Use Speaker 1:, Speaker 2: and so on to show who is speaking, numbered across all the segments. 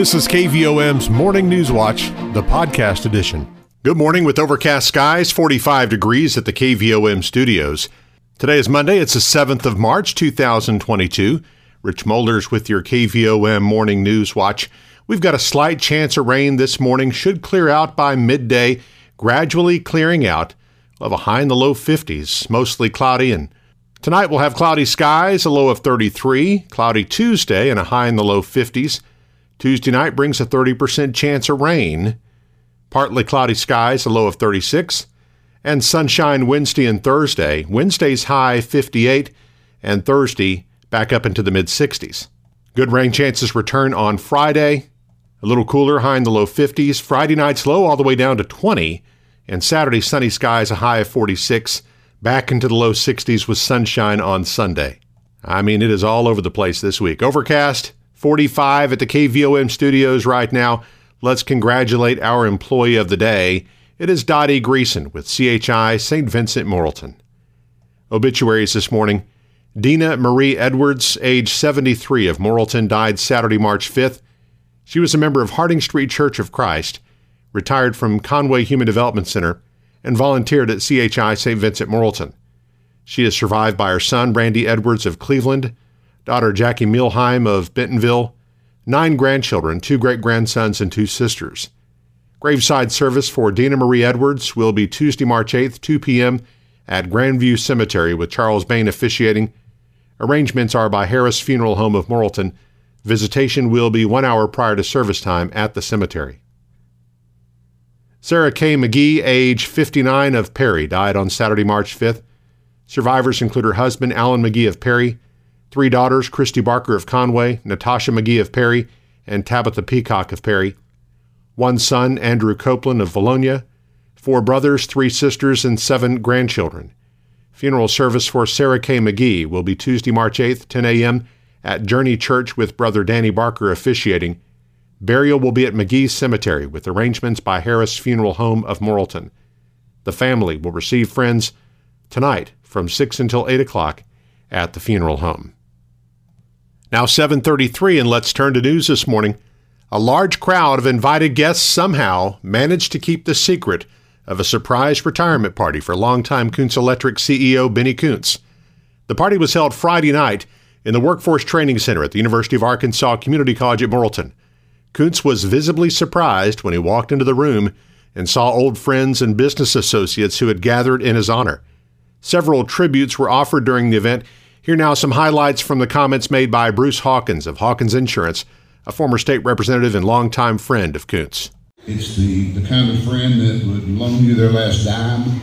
Speaker 1: This is KVOM's Morning News Watch, the podcast edition. Good morning with overcast skies, 45 degrees at the KVOM studios. Today is Monday, it's the 7th of March, 2022. Rich Molders with your KVOM Morning News Watch. We've got a slight chance of rain this morning, should clear out by midday, gradually clearing out. Have a high in the low 50s, mostly cloudy, and tonight we'll have cloudy skies, a low of 33, cloudy Tuesday, and a high in the low 50s. Tuesday night brings a 30% chance of rain. Partly cloudy skies, a low of 36. And sunshine Wednesday and Thursday. Wednesday's high 58, and Thursday back up into the mid 60s. Good rain chances return on Friday. A little cooler, high in the low 50s. Friday night's low all the way down to 20. And Saturday, sunny skies, a high of 46. Back into the low 60s with sunshine on Sunday. I mean, it is all over the place this week. Overcast, 45 at the KVOM studios right now. Let's congratulate our employee of the day. It is Dottie Greason with CHI St. Vincent Morrilton. Obituaries this morning. Dina Marie Edwards, age 73 of Morrilton, died Saturday, March 5th. She was a member of Harding Street Church of Christ, retired from Conway Human Development Center, and volunteered at CHI St. Vincent Morrilton. She is survived by her son, Randy Edwards of Cleveland, daughter Jackie Milheim of Bentonville, nine grandchildren, two great grandsons, and two sisters. Graveside service for Dina Marie Edwards will be Tuesday, March 8th, 2 p.m. at Grandview Cemetery with Charles Bain officiating. Arrangements are by Harris Funeral Home of Morrilton. Visitation will be one hour prior to service time at the cemetery. Sarah K. McGee, age 59 of Perry, died on Saturday, March 5th. Survivors include her husband, Alan McGee of Perry, Three daughters Christy Barker of Conway, Natasha McGee of Perry, and Tabitha Peacock of Perry. One son, Andrew Copeland of Vilonia. Four brothers, three sisters, and seven grandchildren. Funeral service for Sarah K. McGee will be Tuesday, March 8th, 10 a.m. at Journey Church with Brother Danny Barker officiating. Burial will be at McGee Cemetery with arrangements by Harris Funeral Home of Morrilton. The family will receive friends tonight from 6 until 8 o'clock at the funeral home. Now 7:33 and let's turn to news this morning. A large crowd of invited guests somehow managed to keep the secret of a surprise retirement party for longtime Koonce Electric CEO Benny Koonce. The party was held Friday night in the Workforce Training Center at the University of Arkansas Community College at Morrilton. Koonce was visibly surprised when he walked into the room and saw old friends and business associates who had gathered in his honor. Several tributes were offered during the event, here now some highlights from the comments made by Bruce Hawkins of Hawkins Insurance, a former state representative and longtime friend of Koonce.
Speaker 2: It's the, the kind of friend that would loan you their last dime.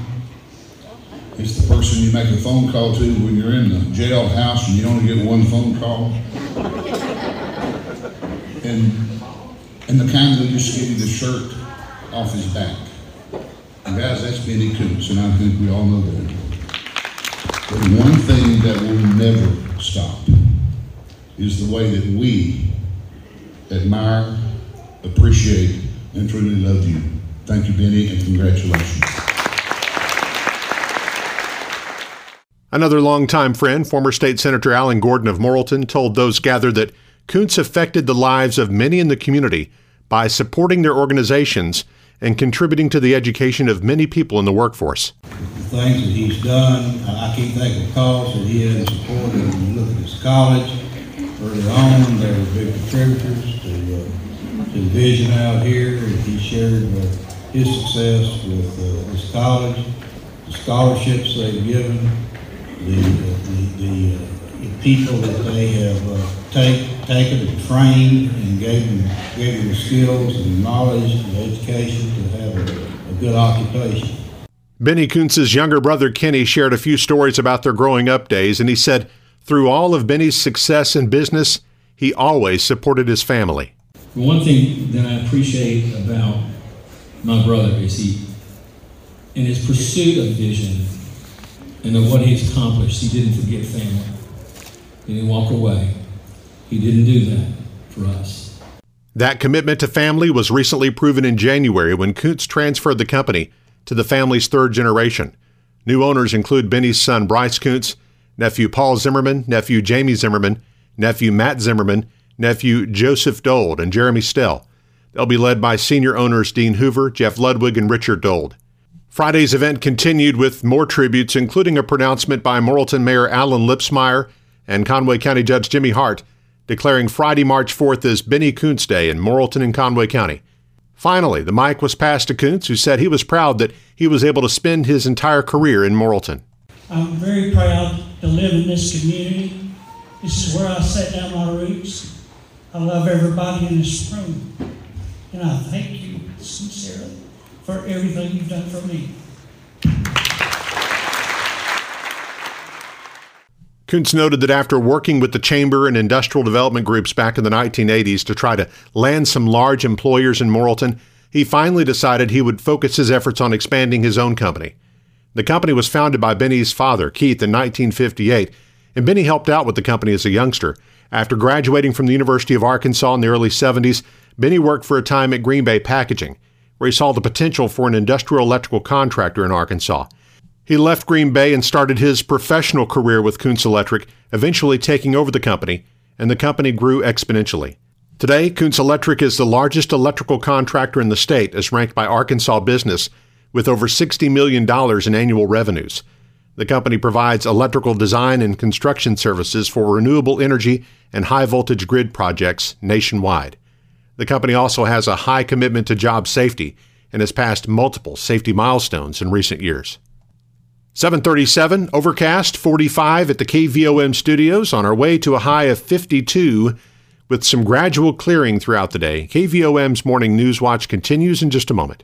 Speaker 2: It's the person you make a phone call to when you're in the jailhouse and you only get one phone call. And, and the kind that just give you the shirt off his back. And guys, that's Benny Koonce, and I think we all know that. But one thing that will never stop is the way that we admire, appreciate, and truly love you. Thank you, Benny, and congratulations.
Speaker 1: Another longtime friend, former State Senator Alan Gordon of Morrilton, told those gathered that Koonce affected the lives of many in the community by supporting their organizations and contributing to the education of many people in the workforce The
Speaker 3: things that he's done. I can't think of cause that he hasn't supported. When you look at his college, early on, they were big contributors to, uh, to the vision out here. He shared uh, his success with uh, his college, the scholarships they've given, the, uh, the, uh, the, people that they have uh, take, taken and trained and gave them, gave them the skills and knowledge and education to have a, a good occupation.
Speaker 1: Benny Koonce's younger brother Kenny shared a few stories about their growing up days, and he said, through all of Benny's success in business, he always supported his family.
Speaker 4: One thing that I appreciate about my brother is he, in his pursuit of vision and of what he's accomplished, he didn't forget family. He didn't walk away. He didn't do that for us.
Speaker 1: That commitment to family was recently proven in January when Koonce transferred the company to the family's third generation. New owners include Benny's son Bryce Koonce, nephew Paul Zimmerman, nephew Jamie Zimmerman, nephew Matt Zimmerman, nephew Joseph Dold, and Jeremy Stell. They'll be led by senior owners Dean Hoover, Jeff Ludwig, and Richard Dold. Friday's event continued with more tributes, including a pronouncement by Morrilton Mayor Alan Lipsmeyer and Conway County Judge Jimmy Hart, declaring Friday, March 4th as Benny Koonce Day in Morrilton and Conway County. Finally, the mic was passed to Koonce, who said he was proud that he was able to spend his entire career in Morrilton.
Speaker 5: I'm very proud to live in this community. This is where I set down my roots. I love everybody in this room. And I thank you sincerely for everything you've done for me.
Speaker 1: Koonce noted that after working with the chamber and industrial development groups back in the 1980s to try to land some large employers in Morrilton, he finally decided he would focus his efforts on expanding his own company. The company was founded by Benny's father, Keith, in 1958, and Benny helped out with the company as a youngster. After graduating from the University of Arkansas in the early 70s, Benny worked for a time at Green Bay Packaging, where he saw the potential for an industrial electrical contractor in Arkansas. He left Green Bay and started his professional career with Koonce Electric, eventually taking over the company, and the company grew exponentially. Today, Koonce Electric is the largest electrical contractor in the state, as ranked by Arkansas Business, with over $60 million in annual revenues. The company provides electrical design and construction services for renewable energy and high voltage grid projects nationwide. The company also has a high commitment to job safety and has passed multiple safety milestones in recent years. 737, overcast, 45 at the KVOM studios on our way to a high of 52 with some gradual clearing throughout the day. KVOM's Morning News Watch continues in just a moment.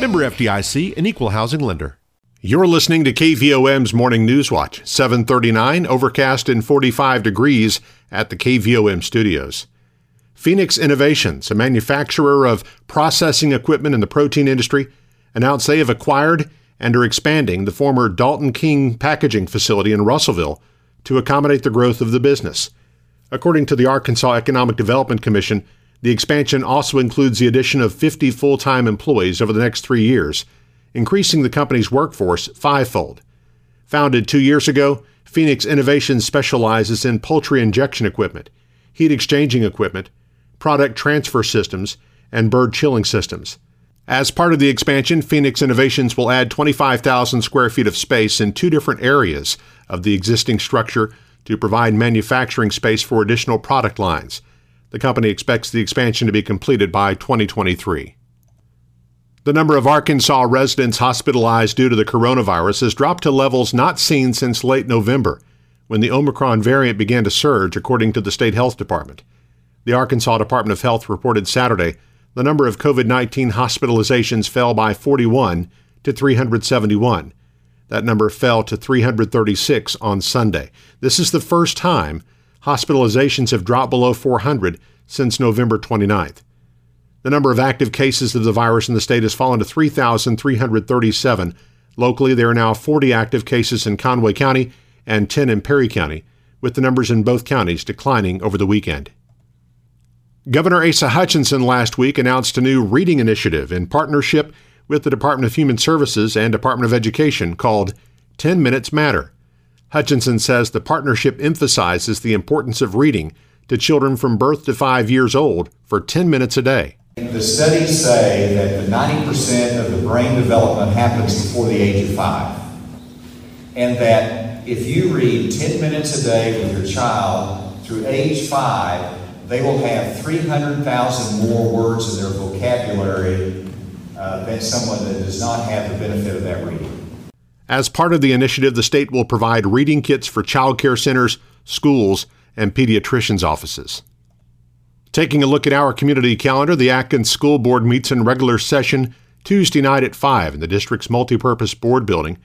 Speaker 1: Member FDIC, an equal housing lender. You're listening to KVOM's Morning News Watch, 739, overcast and 45 degrees at the KVOM studios. Phoenix Innovations, a manufacturer of processing equipment in the protein industry, announced they have acquired and are expanding the former Dalton King packaging facility in Russellville to accommodate the growth of the business. According to the Arkansas Economic Development Commission, the expansion also includes the addition of 50 full time employees over the next three years, increasing the company's workforce fivefold. Founded two years ago, Phoenix Innovations specializes in poultry injection equipment, heat exchanging equipment, product transfer systems, and bird chilling systems. As part of the expansion, Phoenix Innovations will add 25,000 square feet of space in two different areas of the existing structure to provide manufacturing space for additional product lines. The company expects the expansion to be completed by 2023. The number of Arkansas residents hospitalized due to the coronavirus has dropped to levels not seen since late November, when the Omicron variant began to surge, according to the state health department. The Arkansas Department of Health reported Saturday the number of COVID 19 hospitalizations fell by 41 to 371. That number fell to 336 on Sunday. This is the first time hospitalizations have dropped below 400 since November 29th. The number of active cases of the virus in the state has fallen to 3,337. Locally, there are now 40 active cases in Conway County and 10 in Perry County, with the numbers in both counties declining over the weekend. Governor Asa Hutchinson last week announced a new reading initiative in partnership with the Department of Human Services and Department of Education called 10 Minutes Matter. Hutchinson says the partnership emphasizes the importance of reading to children from birth to five years old for 10 minutes a day.
Speaker 6: The studies say that the 90% of the brain development happens before the age of five. And that if you read 10 minutes a day with your child through age five, they will have 300,000 more words in their vocabulary uh, than someone that does not have the benefit of that reading.
Speaker 1: As part of the initiative, the state will provide reading kits for child care centers, schools, and pediatricians' offices. Taking a look at our community calendar, the Atkins School Board meets in regular session Tuesday night at 5 in the district's multipurpose board building.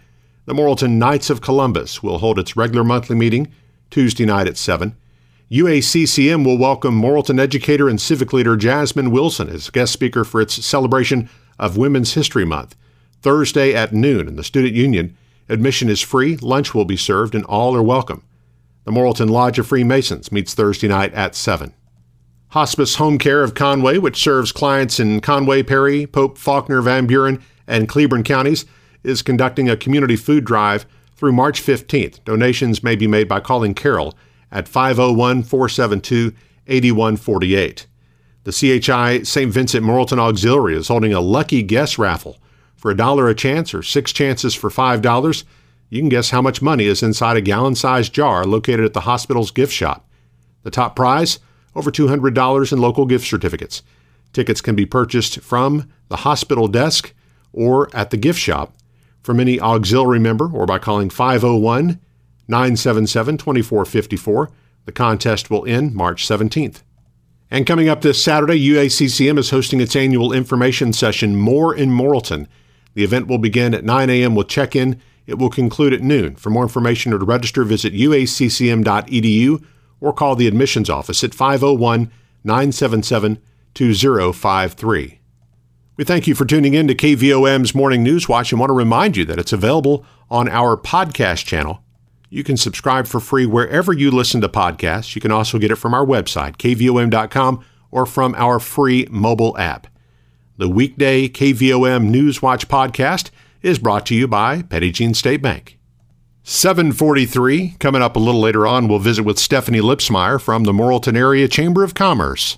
Speaker 1: The Morrilton Knights of Columbus will hold its regular monthly meeting Tuesday night at 7. UACCM will welcome Morrilton educator and civic leader Jasmine Wilson as guest speaker for its celebration of Women's History Month. Thursday at noon in the Student Union. Admission is free, lunch will be served, and all are welcome. The Morrilton Lodge of Freemasons meets Thursday night at 7. Hospice Home Care of Conway, which serves clients in Conway, Perry, Pope, Faulkner, Van Buren, and Cleburne counties, is conducting a community food drive through March 15th. Donations may be made by calling Carol at 501 472 8148. The CHI St. Vincent Morrilton Auxiliary is holding a lucky guess raffle. For a dollar a chance or six chances for $5, you can guess how much money is inside a gallon sized jar located at the hospital's gift shop. The top prize? Over $200 in local gift certificates. Tickets can be purchased from the hospital desk or at the gift shop from any auxiliary member or by calling 501 977 2454. The contest will end March 17th. And coming up this Saturday, UACCM is hosting its annual information session, More in Morrilton. The event will begin at 9 a.m. with check in. It will conclude at noon. For more information or to register, visit uaccm.edu or call the admissions office at 501 977 2053. We thank you for tuning in to KVOM's Morning News Watch and want to remind you that it's available on our podcast channel you can subscribe for free wherever you listen to podcasts. You can also get it from our website, kvom.com, or from our free mobile app. The weekday KVOM News Watch podcast is brought to you by Petit Jean State Bank. 743, coming up a little later on, we'll visit with Stephanie Lipsmeyer from the Morrilton Area Chamber of Commerce.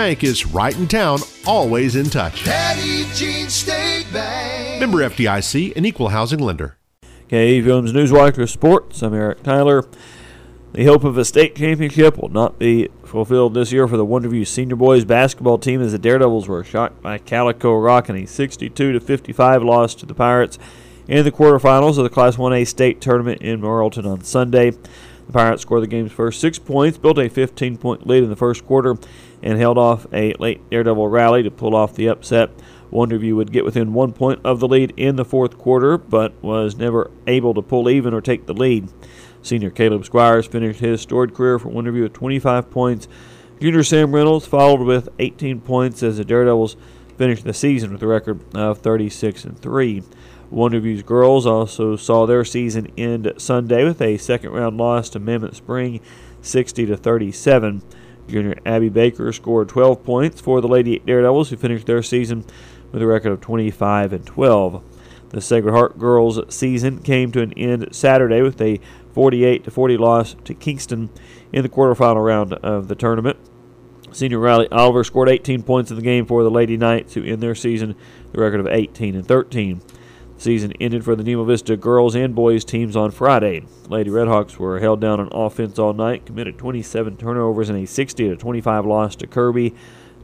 Speaker 1: Bank is right in town, always in touch.
Speaker 7: Petit Jean State Bank.
Speaker 1: Member FDIC, an equal housing lender.
Speaker 8: KVOM's Newswatcher Sports. I'm Eric Tyler. The hope of a state championship will not be fulfilled this year for the Wonderview Senior Boys basketball team as the Daredevils were shocked by Calico Rock in a 62 to 55 loss to the Pirates in the quarterfinals of the Class 1A state tournament in Morrilton on Sunday. The Pirates scored the game's first six points, built a 15 point lead in the first quarter, and held off a late Daredevil rally to pull off the upset. Wonderview would get within one point of the lead in the fourth quarter, but was never able to pull even or take the lead. Senior Caleb Squires finished his storied career for Wonderview with 25 points. Junior Sam Reynolds followed with 18 points as the Daredevils finished the season with a record of 36 and 3. Wonderview's girls also saw their season end Sunday with a second round loss to Mammoth Spring 60 to 37. Junior Abby Baker scored 12 points for the Lady Daredevils, who finished their season with a record of 25 and 12. The Sacred Heart girls' season came to an end Saturday with a 48 to 40 loss to Kingston in the quarterfinal round of the tournament. Senior Riley Oliver scored 18 points in the game for the Lady Knights, who end their season with a record of 18 and 13. Season ended for the Nemo Vista girls and boys teams on Friday. Lady Redhawks were held down on offense all night, committed 27 turnovers in a 60 25 loss to Kirby.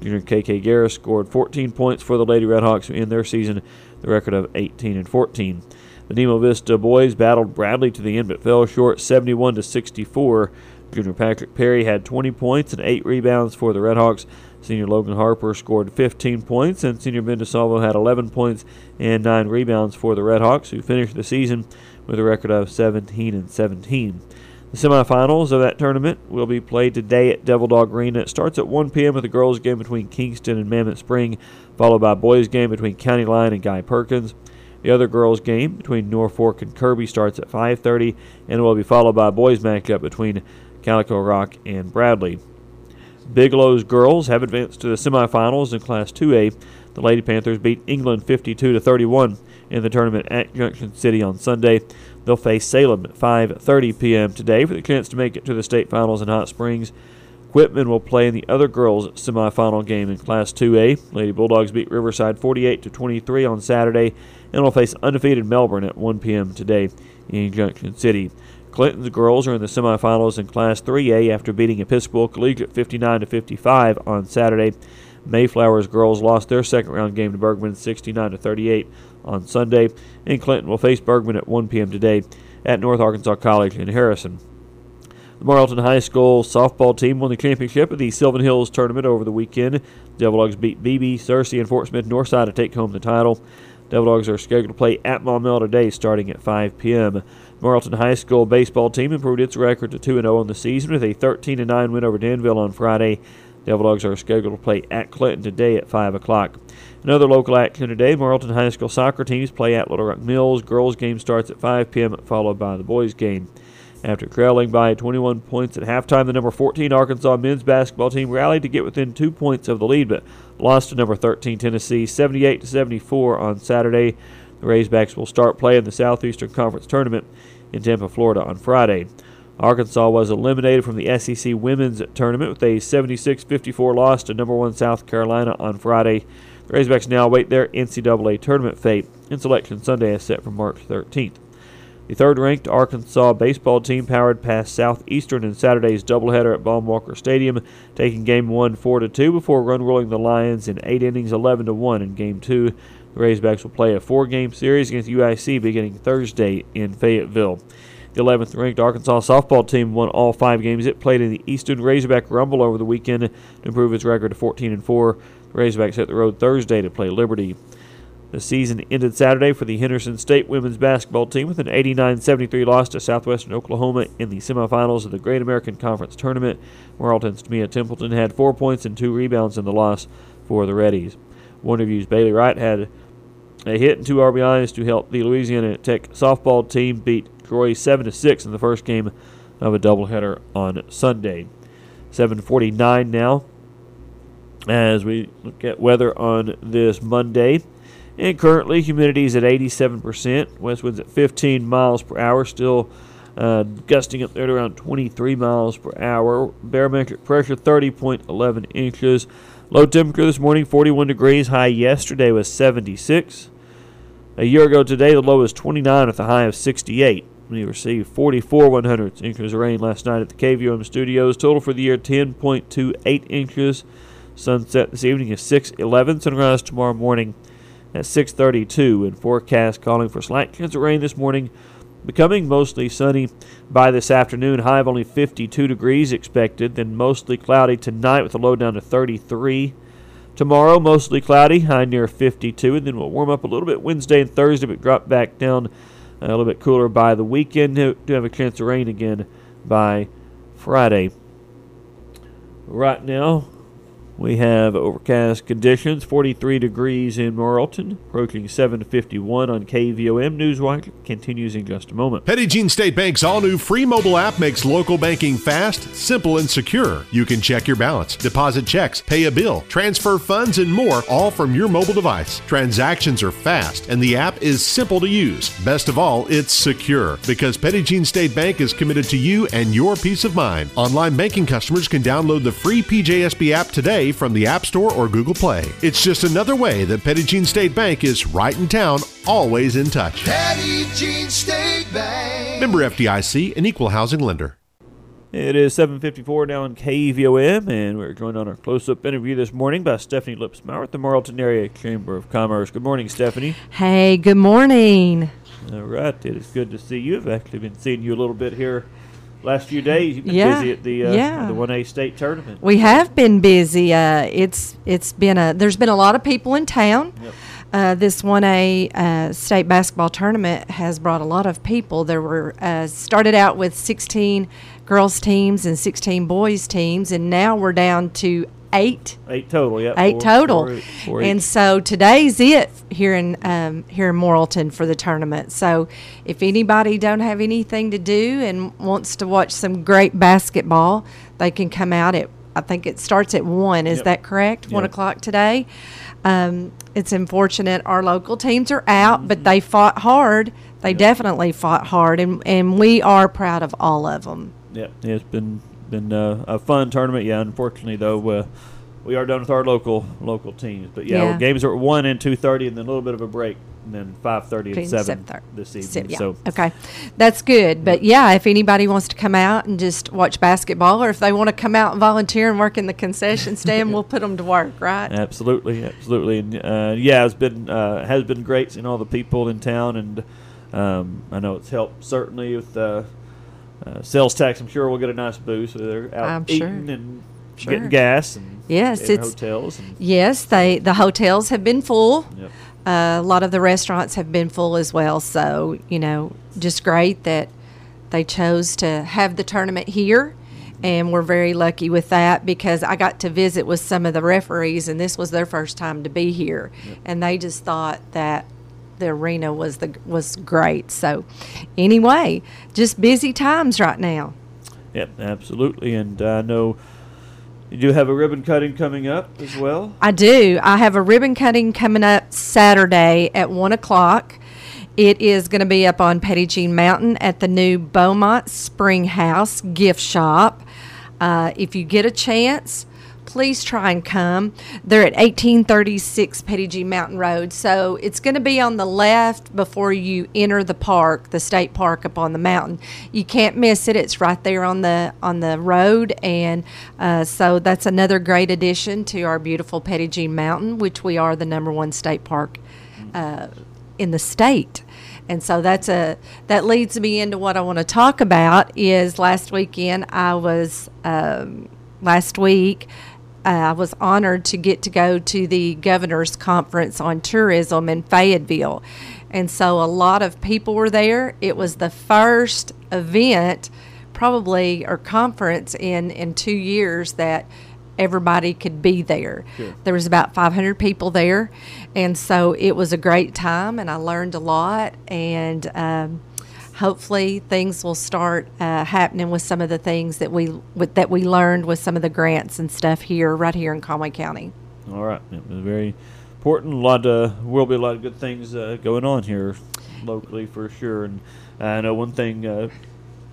Speaker 8: Junior KK Garris scored 14 points for the Lady Redhawks, who end their season the record of 18 and 14. The Nemo Vista boys battled Bradley to the end, but fell short 71 to 64. Junior Patrick Perry had 20 points and 8 rebounds for the Redhawks. Senior Logan Harper scored 15 points, and Senior Ben DeSalvo had 11 points and 9 rebounds for the Redhawks, who finished the season with a record of 17 and 17. The semifinals of that tournament will be played today at Devil Dog Arena. It starts at 1 p.m. with a girls' game between Kingston and Mammoth Spring, followed by a boys' game between County Line and Guy Perkins. The other girls' game between Norfolk and Kirby starts at 5:30 and will be followed by a boys' matchup between Calico Rock and Bradley. Bigelow's girls have advanced to the semifinals in Class 2A. The Lady Panthers beat England 52 to 31 in the tournament at Junction City on Sunday. They'll face Salem at 5:30 p.m. today for the chance to make it to the state finals in Hot Springs. Quitman will play in the other girls' semifinal game in Class 2A. Lady Bulldogs beat Riverside 48 to 23 on Saturday and will face undefeated Melbourne at 1 p.m. today in Junction City. Clinton's girls are in the semifinals in Class 3A after beating Episcopal Collegiate 59 to 55 on Saturday. Mayflower's girls lost their second round game to Bergman 69 to 38 on Sunday, and Clinton will face Bergman at 1 p.m. today at North Arkansas College in Harrison. The Morrilton High School softball team won the championship of the Sylvan Hills tournament over the weekend. The Devil Dogs beat Beebe, Searcy, and Fort Smith Northside to take home the title. Devil Dogs are scheduled to play at Maumelle today starting at 5 p.m. Morrilton High School baseball team improved its record to 2 0 on the season with a 13 9 win over Danville on Friday. Devil Dogs are scheduled to play at Clinton today at 5 o'clock. Another local action today, Morrilton High School soccer teams play at Little Rock Mills. Girls game starts at 5 p.m., followed by the boys game. After trailing by 21 points at halftime, the number 14 Arkansas men's basketball team rallied to get within two points of the lead, but lost to number 13 Tennessee 78 to 74 on Saturday. The Razorbacks will start play in the Southeastern Conference tournament in Tampa, Florida on Friday. Arkansas was eliminated from the SEC women's tournament with a 76-54 loss to number one South Carolina on Friday. The Razorbacks now await their NCAA tournament fate, and Selection Sunday is set for March 13th. The third ranked Arkansas baseball team powered past Southeastern in Saturday's doubleheader at Baum-Walker Stadium, taking game one 4 to 2 before run rolling the Lions in eight innings 11 to 1 in game two. The Razorbacks will play a four game series against UIC beginning Thursday in Fayetteville. The 11th ranked Arkansas softball team won all five games it played in the Eastern Razorback Rumble over the weekend to improve its record to 14 and 4. The Razorbacks hit the road Thursday to play Liberty. The season ended Saturday for the Henderson State women's basketball team with an 89 73 loss to Southwestern Oklahoma in the semifinals of the Great American Conference Tournament. Morrilton's Tamia Templeton had four points and two rebounds in the loss for the Reddies. Wonderview's Bailey Wright had a hit and two RBIs to help the Louisiana Tech softball team beat Troy 7 6 in the first game of a doubleheader on Sunday. 7:49 now as we look at weather on this Monday. And currently, humidity is at 87%. West winds at 15 miles per hour, still uh, gusting up there to around 23 miles per hour. Barometric pressure 30.11 inches. Low temperature this morning 41 degrees. High yesterday was 76. A year ago today, the low was 29 with a high of 68. We received 44 one hundredths inches of rain last night at the KVOM studios. Total for the year 10.28 inches. Sunset this evening is 6:11. Sunrise tomorrow morning at 6:32. And forecast calling for slight chance of rain this morning, becoming mostly sunny by this afternoon. High of only 52 degrees expected. Then mostly cloudy tonight with a low down to 33. Tomorrow, mostly cloudy, high near 52, and then we'll warm up a little bit Wednesday and Thursday, but drop back down a little bit cooler by the weekend. Do have a chance of rain again by Friday. Right now, we have overcast conditions, 43 degrees in Morrilton, approaching 751 on KVOM. Newswatch continues in just a moment.
Speaker 1: Petit Jean State Bank's all new free mobile app makes local banking fast, simple, and secure. You can check your balance, deposit checks, pay a bill, transfer funds, and more, all from your mobile device. Transactions are fast, and the app is simple to use. Best of all, it's secure because Petit Jean State Bank is committed to you and your peace of mind. Online banking customers can download the free PJSB app today from the App Store or Google Play. It's just another way that Petit Jean State Bank is right in town, always in touch.
Speaker 7: Petit Jean State Bank.
Speaker 1: Member FDIC, an equal housing lender.
Speaker 8: It is 7:54 now on KVOM, and we're joined on our close-up interview this morning by Stephanie Lipsmeyer at the Morrilton Area Chamber of Commerce. Good morning, Stephanie.
Speaker 9: Hey, good morning.
Speaker 8: All right, it is good to see you. I've actually been seeing you a little bit here last few days. You've been
Speaker 9: Yeah,
Speaker 8: busy at the uh,
Speaker 9: yeah.
Speaker 8: the 1A state tournament.
Speaker 9: We have been busy. Uh, it's it's been a there's been a lot of people in town.
Speaker 8: Yep.
Speaker 9: Uh, this one A uh, state basketball tournament has brought a lot of people. There were uh, started out with 16 girls teams and 16 boys teams, and now we're down to eight.
Speaker 8: Eight total, yeah.
Speaker 9: Eight
Speaker 8: four-
Speaker 9: total,
Speaker 8: four- four
Speaker 9: and so today's it here in um, here in Morrilton for the tournament. So, if anybody don't have anything to do and wants to watch some great basketball, they can come out at. I think it starts at one. Is
Speaker 8: Yep.
Speaker 9: that correct? One o'clock today. Um, it's unfortunate our local teams are out,
Speaker 8: Mm-hmm.
Speaker 9: but they fought hard. They definitely fought hard, and and we are proud of all of them.
Speaker 8: Yeah, it's been been uh, a fun tournament. Yeah, unfortunately though, uh, we are done with our local local teams. But yeah,
Speaker 9: Yeah.
Speaker 8: games are at one and two thirty, and then a little bit of a break and then five thirty and seven
Speaker 9: 7:30.
Speaker 8: this evening.
Speaker 9: yeah.
Speaker 8: So
Speaker 9: okay, that's good. But yeah, if anybody wants to come out and just watch basketball, or if they want to come out and volunteer and work in the concession stand, we'll put them to work, right?
Speaker 8: Absolutely, absolutely, and uh, yeah, it's been uh, has been great seeing all the people in town, and um, I know it's helped certainly with uh, uh, sales tax. I'm sure we'll get a nice boost. So they're out
Speaker 9: I'm sure.
Speaker 8: eating and
Speaker 9: Sure.
Speaker 8: getting gas and
Speaker 9: Yes, it's-
Speaker 8: hotels. And,
Speaker 9: Yes, they the hotels have been full.
Speaker 8: Yep.
Speaker 9: Uh, a lot of the restaurants have been full as well. So you know, just great that they chose to have the tournament here, and we're very lucky with that because I got to visit with some of the referees, and this was their first time to be here, and they just thought that the arena was the was great. So anyway, just busy times right now.
Speaker 8: Yep, absolutely, and I know you do have a ribbon cutting coming up as well.
Speaker 9: I do. I have a ribbon cutting coming up Saturday at one o'clock. It is going to be up on Petit Jean Mountain at the new Beaumont Spring House gift shop. Uh, if you get a chance, please try and come. They're at 1836 Petit Jean Mountain Road. So it's going to be on the left before you enter the park, the state park up on the mountain. You can't miss it. It's right there on the on the road, and uh, so that's another great addition to our beautiful Petit Jean Mountain, which we are the number one state park uh, in the state. And so that's a that leads me into what I want to talk about is last weekend I was um, last week uh, I was honored to get to go to the governor's conference on tourism in Fayetteville. And so a lot of people were there. It was the first event probably or conference in in 2 years that everybody could be there. There was about 500 people there, and so it was a great time, and I learned a lot. And um, hopefully, things will start uh, happening with some of the things that we with, that we learned with some of the grants and stuff here, right here in Conway County.
Speaker 8: All right, it was very important. A lot of will be a lot of good things uh, going on here locally for sure. And I know one thing. Uh,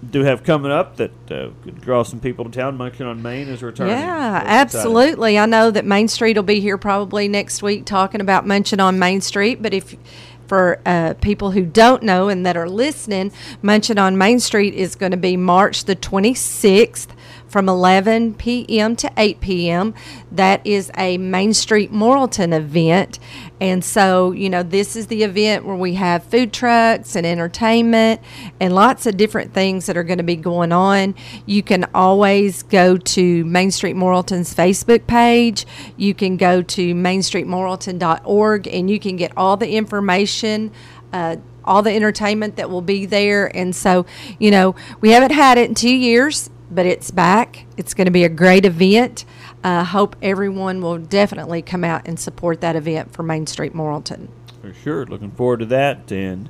Speaker 8: do have coming up that uh, could draw some people to town. Munching on Main is returning.
Speaker 9: Yeah,
Speaker 8: So it's exciting.
Speaker 9: absolutely. I know that Main Street will be here probably next week talking about Munching on Main Street. But if for uh, people who don't know and that are listening, Munching on Main Street is going to be March the 26th from 11 p.m. to 8 p.m. That is a Main Street Morrilton event. And so, you know, this is the event where we have food trucks and entertainment and lots of different things that are going to be going on. You can always go to Main Street Morrilton's Facebook page. You can go to mainstreetmorrilton.org and you can get all the information. Uh, all the entertainment that will be there. And so, you know, we haven't had it in two years, but it's back. It's going to be a great event. Uh, hope everyone will definitely come out and support that event for Main Street Morrilton.
Speaker 8: for sure. Looking forward to that, and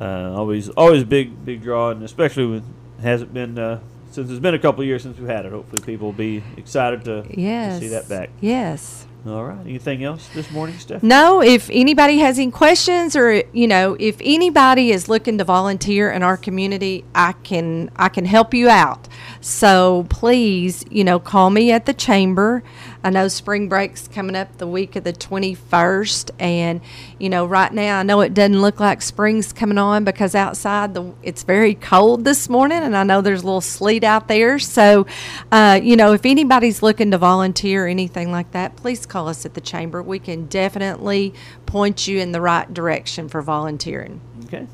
Speaker 8: uh, always always a big big draw, and especially when hasn't been uh, since it's been a couple of years since we've had it. Hopefully, people will be excited to, to see that back.
Speaker 9: Yes.
Speaker 8: All right. Anything else this morning, Steph?
Speaker 9: No, if anybody has any questions or you know, if anybody is looking to volunteer in our community, I can I can help you out. So please, you know, call me at the chamber. I know spring break's coming up the week of the 21st and you know, right now I know it doesn't look like spring's coming on because outside the it's very cold this morning and I know there's a little sleet out there. So, uh, you know, if anybody's looking to volunteer or anything like that, please call us at the chamber. We can definitely point you in the right direction for volunteering.
Speaker 8: Okay.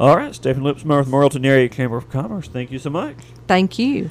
Speaker 8: All right. Stephen Lipsmeyer with Morrilton Area Chamber of Commerce. Thank you so much.
Speaker 9: Thank you.